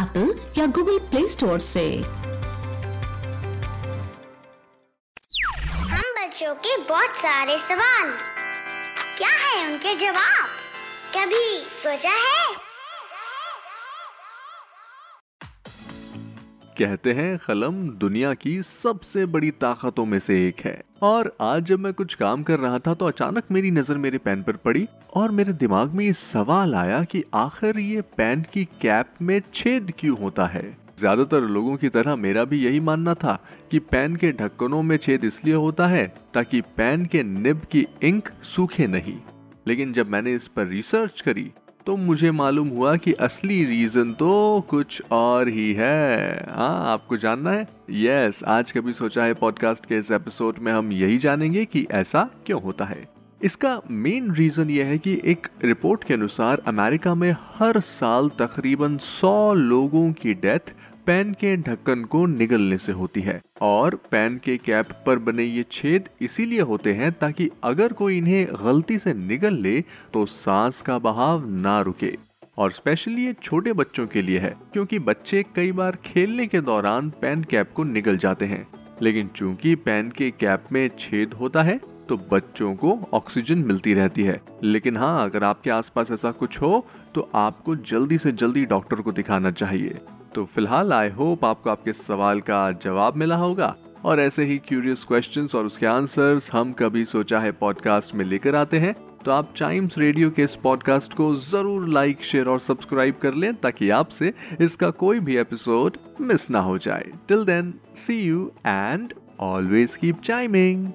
Apple या Google play store से। हम बच्चों के बहुत सारे सवाल। क्या है उनके जवाब? कभी सोचा है? कहते हैं कलम दुनिया की सबसे बड़ी ताकतों में से एक है। और आज जब मैं कुछ काम कर रहा था तो अचानक मेरी नज़र मेरे पेन पर पड़ी और मेरे दिमाग में ये सवाल आया कि आखिर ये पेन की कैप में छेद क्यों होता है? ज़्यादातर लोगों की तरह मेरा भी यही मानना था कि पेन के ढक्कनों में छेद इसलिए होता है ताकि पेन के निब की इंक सूखे नहीं। लेकिन जब मैंने इस पर रिसर्च करी तो मुझे मालूम हुआ कि असली रीजन तो कुछ और ही है। हाँ आपको जानना है? यस yes, आज कभी सोचा है पॉडकास्ट के इस एपिसोड में हम यही जानेंगे कि ऐसा क्यों होता है। इसका मेन रीजन यह है कि एक रिपोर्ट के अनुसार अमेरिका में हर साल तकरीबन 100 लोगों की डेथ पेन के ढक्कन को निगलने से होती है और पैन के कैप पर बने ये छेद इसीलिए होते हैं ताकि अगर कोई इन्हें गलती से निगल ले तो सांस का बहाव ना रुके। और स्पेशली ये छोटे बच्चों के लिए है, क्योंकि बच्चे कई बार खेलने के दौरान पैन कैप को निगल जाते हैं। लेकिन चूँकि पैन के कैप में छेद होता है तो बच्चों को ऑक्सीजन मिलती रहती है। लेकिन हाँ अगर आपके आसपास ऐसा कुछ हो तो आपको जल्दी से जल्दी डॉक्टर को दिखाना चाहिए। तो फ़िलहाल आई होप आपको आपके सवाल का जवाब मिला होगा। और ऐसे ही क्यूरियस क्वेश्चंस और उसके आंसर्स हम कभी सोचा है पॉडकास्ट में लेकर आते हैं तो आप टाइम्स रेडियो के इस पॉडकास्ट को ज़रूर लाइक शेयर और सब्सक्राइब कर लें ताकि आपसे इसका कोई भी एपिसोड मिस ना हो जाए। Till then see you and always keep chiming